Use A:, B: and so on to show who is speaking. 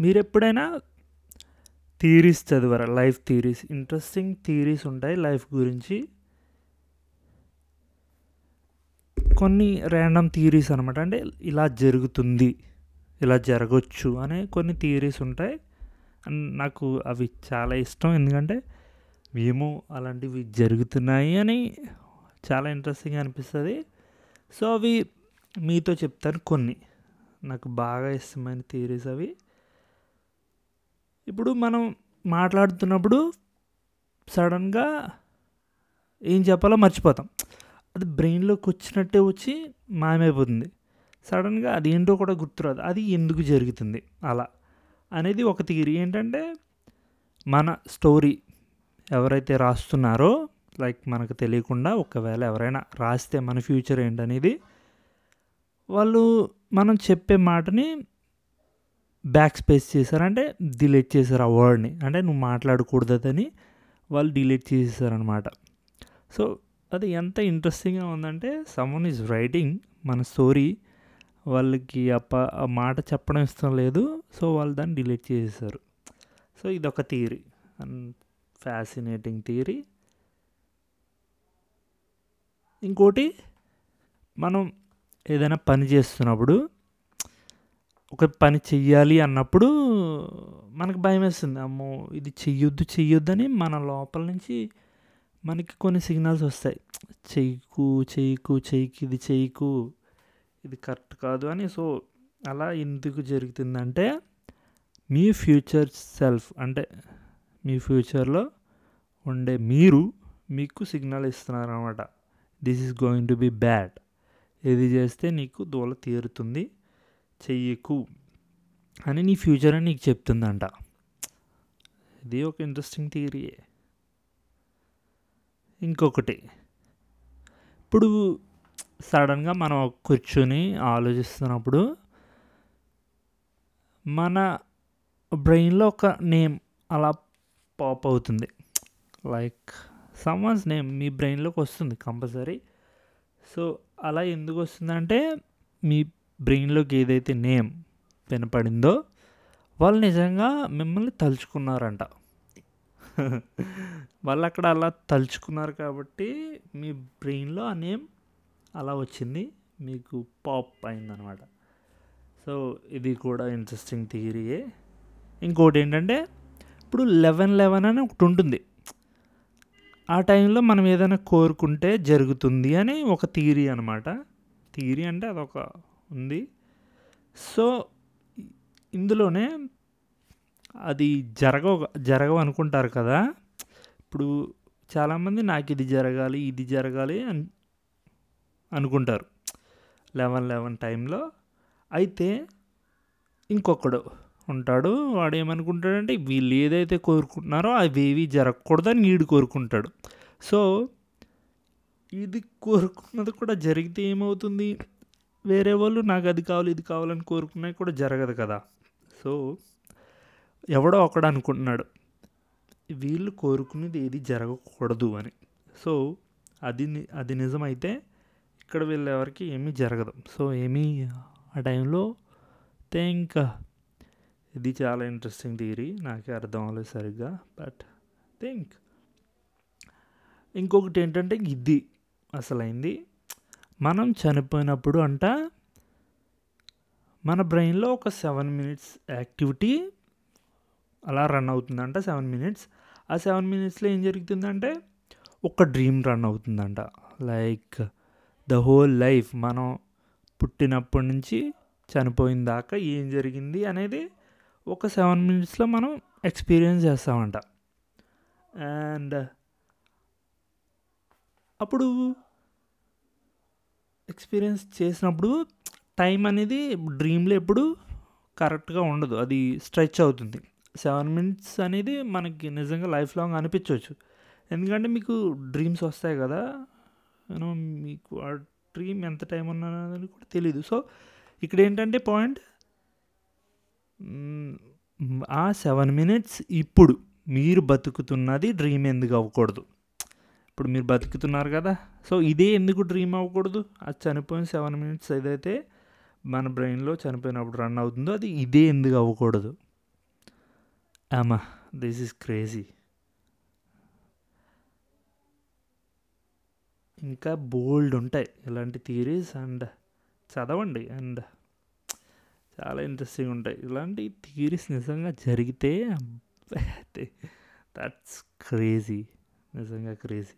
A: మీరు ఎప్పుడైనా థీరీస్ చదివారా? Life theories. ఇంట్రెస్టింగ్ థీరీస్ ఉంటాయి లైఫ్ గురించి. కొన్ని ర్యాండమ్ థియరీస్ అనమాట అంటే ఇలా జరుగుతుంది ఇలా జరగచ్చు అనే కొన్ని థియరీస్ ఉంటాయి. అండ్ నాకు అవి చాలా ఇష్టం. ఎందుకంటే మేము అలాంటివి జరుగుతున్నాయి అని చాలా ఇంట్రెస్టింగ్ అనిపిస్తుంది. సో అవి మీతో చెప్తాను కొన్ని. నాకు బాగా ఇష్టమైన థియరీస్ అవి. ఇప్పుడు మనం మాట్లాడుతున్నప్పుడు సడన్గా ఏం చెప్పాలో మర్చిపోతాం. అది బ్రెయిన్లోకి వచ్చినట్టే వచ్చి మాయమైపోతుంది. సడన్గా అది ఏంటో కూడా గుర్తురాదు. అది ఎందుకు జరుగుతుంది? అలా అనేది ఒక థియరీ. ఏంటంటే మన స్టోరీ ఎవరైతే రాస్తున్నారో లైక్ మనకు తెలియకుండా ఒకవేళ ఎవరైనా రాస్తే మన ఫ్యూచర్ ఏంటనేది వాళ్ళు మనం చెప్పే మాటని బ్యాక్ స్పేస్ చేశారు. అంటే డిలీట్ చేశారు ఆ వర్డ్ని అంటే నువ్వు మాట్లాడకూడదని వాళ్ళు డిలీట్ చేసేసారనమాట సో అది ఎంత ఇంట్రెస్టింగ్గా ఉందంటే సమ్వన్ ఈజ్ రైటింగ్ మన స్టోరీ వాళ్ళకి అప్ప ఆ మాట చెప్పడం ఇష్టం లేదు. సో వాళ్ళు దాన్ని డిలీట్ చేసేసారు. సో ఇదొక థియరీ అండ్ ఫ్యాసినేటింగ్ థియరీ ఇంకోటి మనం ఏదైనా పని చేస్తున్నప్పుడు ఒక పని చెయ్యాలి అన్నప్పుడు మనకు భయం వేస్తుంది అమ్మో ఇది చెయ్యొద్దు చెయ్యొద్దు అని మన లోపల నుంచి మనకి కొన్ని సిగ్నల్స్ వస్తాయి. చెయ్యకు చెయ్యకు చెయ్యికి ఇది చెయ్యకు ఇది కరెక్ట్ కాదు అని. సో అలా ఎందుకు జరుగుతుందంటే మీ ఫ్యూచర్ సెల్ఫ్ అంటే మీ ఫ్యూచర్లో ఉండే మీరు మీకు సిగ్నల్ ఇస్తున్నారు అనమాట this is going to be bad. ఇది చేస్తే నీకు దూల తీరుతుంది. చెయ్యకు అని నీ ఫ్యూచర్ అని నీకు చెప్తుందంట. ఇది ఒక ఇంట్రెస్టింగ్ థియరీయే ఇంకొకటి. ఇప్పుడు సడన్గా మనం కూర్చొని ఆలోచిస్తున్నప్పుడు మన బ్రెయిన్లో ఒక నేమ్ అలా పాప్ అవుతుంది. లైక్ సమ్మన్స్ నేమ్ మీ బ్రెయిన్లోకి వస్తుంది కంపల్సరీ సో అలా ఎందుకు వస్తుందంటే మీ బ్రెయిన్లోకి ఏదైతే నేమ్ వినపడిందో వాళ్ళు నిజంగా మిమ్మల్ని తలుచుకున్నారంట. వాళ్ళు అక్కడ అలా తలుచుకున్నారు కాబట్టి మీ బ్రెయిన్లో ఆ నేమ్ అలా వచ్చింది మీకు పాప్ అయిందనమాట. సో ఇది కూడా ఇంట్రెస్టింగ్ థియరీయే ఇంకోటి ఏంటంటే ఇప్పుడు లెవెన్ లెవెన్ అని ఒకటి ఉంటుంది. ఆ టైంలో మనం ఏదైనా కోరుకుంటే జరుగుతుంది అని ఒక థియరీ అనమాట. థియరీ అంటే అదొక ఉంది. సో ఇందులోనే అది జరగ జరగవు అనుకుంటారు కదా. ఇప్పుడు చాలామంది నాకు ఇది జరగాలి ఇది జరగాలి అని అనుకుంటారు. లెవెన్ లెవెన్ టైంలో. అయితే ఇంకొకడు ఉంటాడు వాడు ఏమనుకుంటాడంటే వీళ్ళు ఏదైతే కోరుకుంటున్నారో అవి ఏవి జరగకూడదని నీడు కోరుకుంటాడు. సో ఇది కోరుకున్నది కూడా జరిగితే ఏమవుతుంది? వేరే వాళ్ళు నాకు అది కావాలి ఇది కావాలని కోరుకున్నా కూడా జరగదు కదా. సో ఎవడో ఒకడు అనుకుంటున్నాడు వీళ్ళు కోరుకునేది ఏది జరగకూడదు అని. సో అది ని- అది నిజమైతే ఇక్కడ వీళ్ళెవరికి ఏమీ జరగదు. సో ఏమీ ఆ టైంలో ఇంకా ఇది చాలా ఇంట్రెస్టింగ్ థియరీ నాకే అర్థం అవ్వలేదు సరిగ్గా బట్ థింక్ ఇంకొకటి ఏంటంటే ఇది అసలైంది. మనం చనిపోయినప్పుడు అంట మన బ్రెయిన్లో ఒక సెవెన్ మినిట్స్ యాక్టివిటీ అలా రన్ అవుతుందంట సెవెన్ మినిట్స్. ఆ సెవెన్ మినిట్స్లో ఏం జరుగుతుందంటే ఒక డ్రీమ్ రన్ అవుతుందంట. లైక్ ద హోల్ లైఫ్ మనం పుట్టినప్పటి నుంచి చనిపోయిన దాకా ఏం జరిగింది అనేది ఒక సెవెన్ మినిట్స్లో మనం ఎక్స్పీరియన్స్ చేస్తామంట. అండ్ అప్పుడు ఎక్స్పీరియన్స్ చేసినప్పుడు టైం అనేది డ్రీమ్లో ఎప్పుడు కరెక్ట్గా ఉండదు. అది స్ట్రెచ్ అవుతుంది. సెవెన్ మినిట్స్ అనేది మనకి నిజంగా లైఫ్ లాంగ్ అనిపించవచ్చు. ఎందుకంటే మీకు డ్రీమ్స్ వస్తాయి కదా. యూనో మీకు ఆ డ్రీమ్ ఎంత టైం ఉన్నదని కూడా తెలియదు సో ఇక్కడ ఏంటంటే పాయింట్? ఆ సెవెన్ మినిట్స్ ఇప్పుడు మీరు బతుకుతున్నది డ్రీమ్ ఎందుకు అవ్వకూడదు? ఇప్పుడు మీరు బతుకుతున్నారు కదా. సో ఇదే ఎందుకు డ్రీమ్ అవ్వకూడదు? అది చనిపోయిన సెవెన్ మినిట్స్ ఏదైతే మన బ్రెయిన్లో చనిపోయినప్పుడు రన్ అవుతుందో అది ఇదే ఎందుకు అవ్వకూడదు? అమ్మా దిస్ ఈజ్ క్రేజీ. ఇంకా బోల్డ్ ఉంటాయి ఇలాంటి థియరీస్ అండ్ చదవండి అండ్ చాలా ఇంట్రెస్టింగ్ ఉంటాయి. ఇలాంటి థియరీస్ నిజంగా జరిగితే దట్స్ క్రేజీ నిజంగా క్రేజీ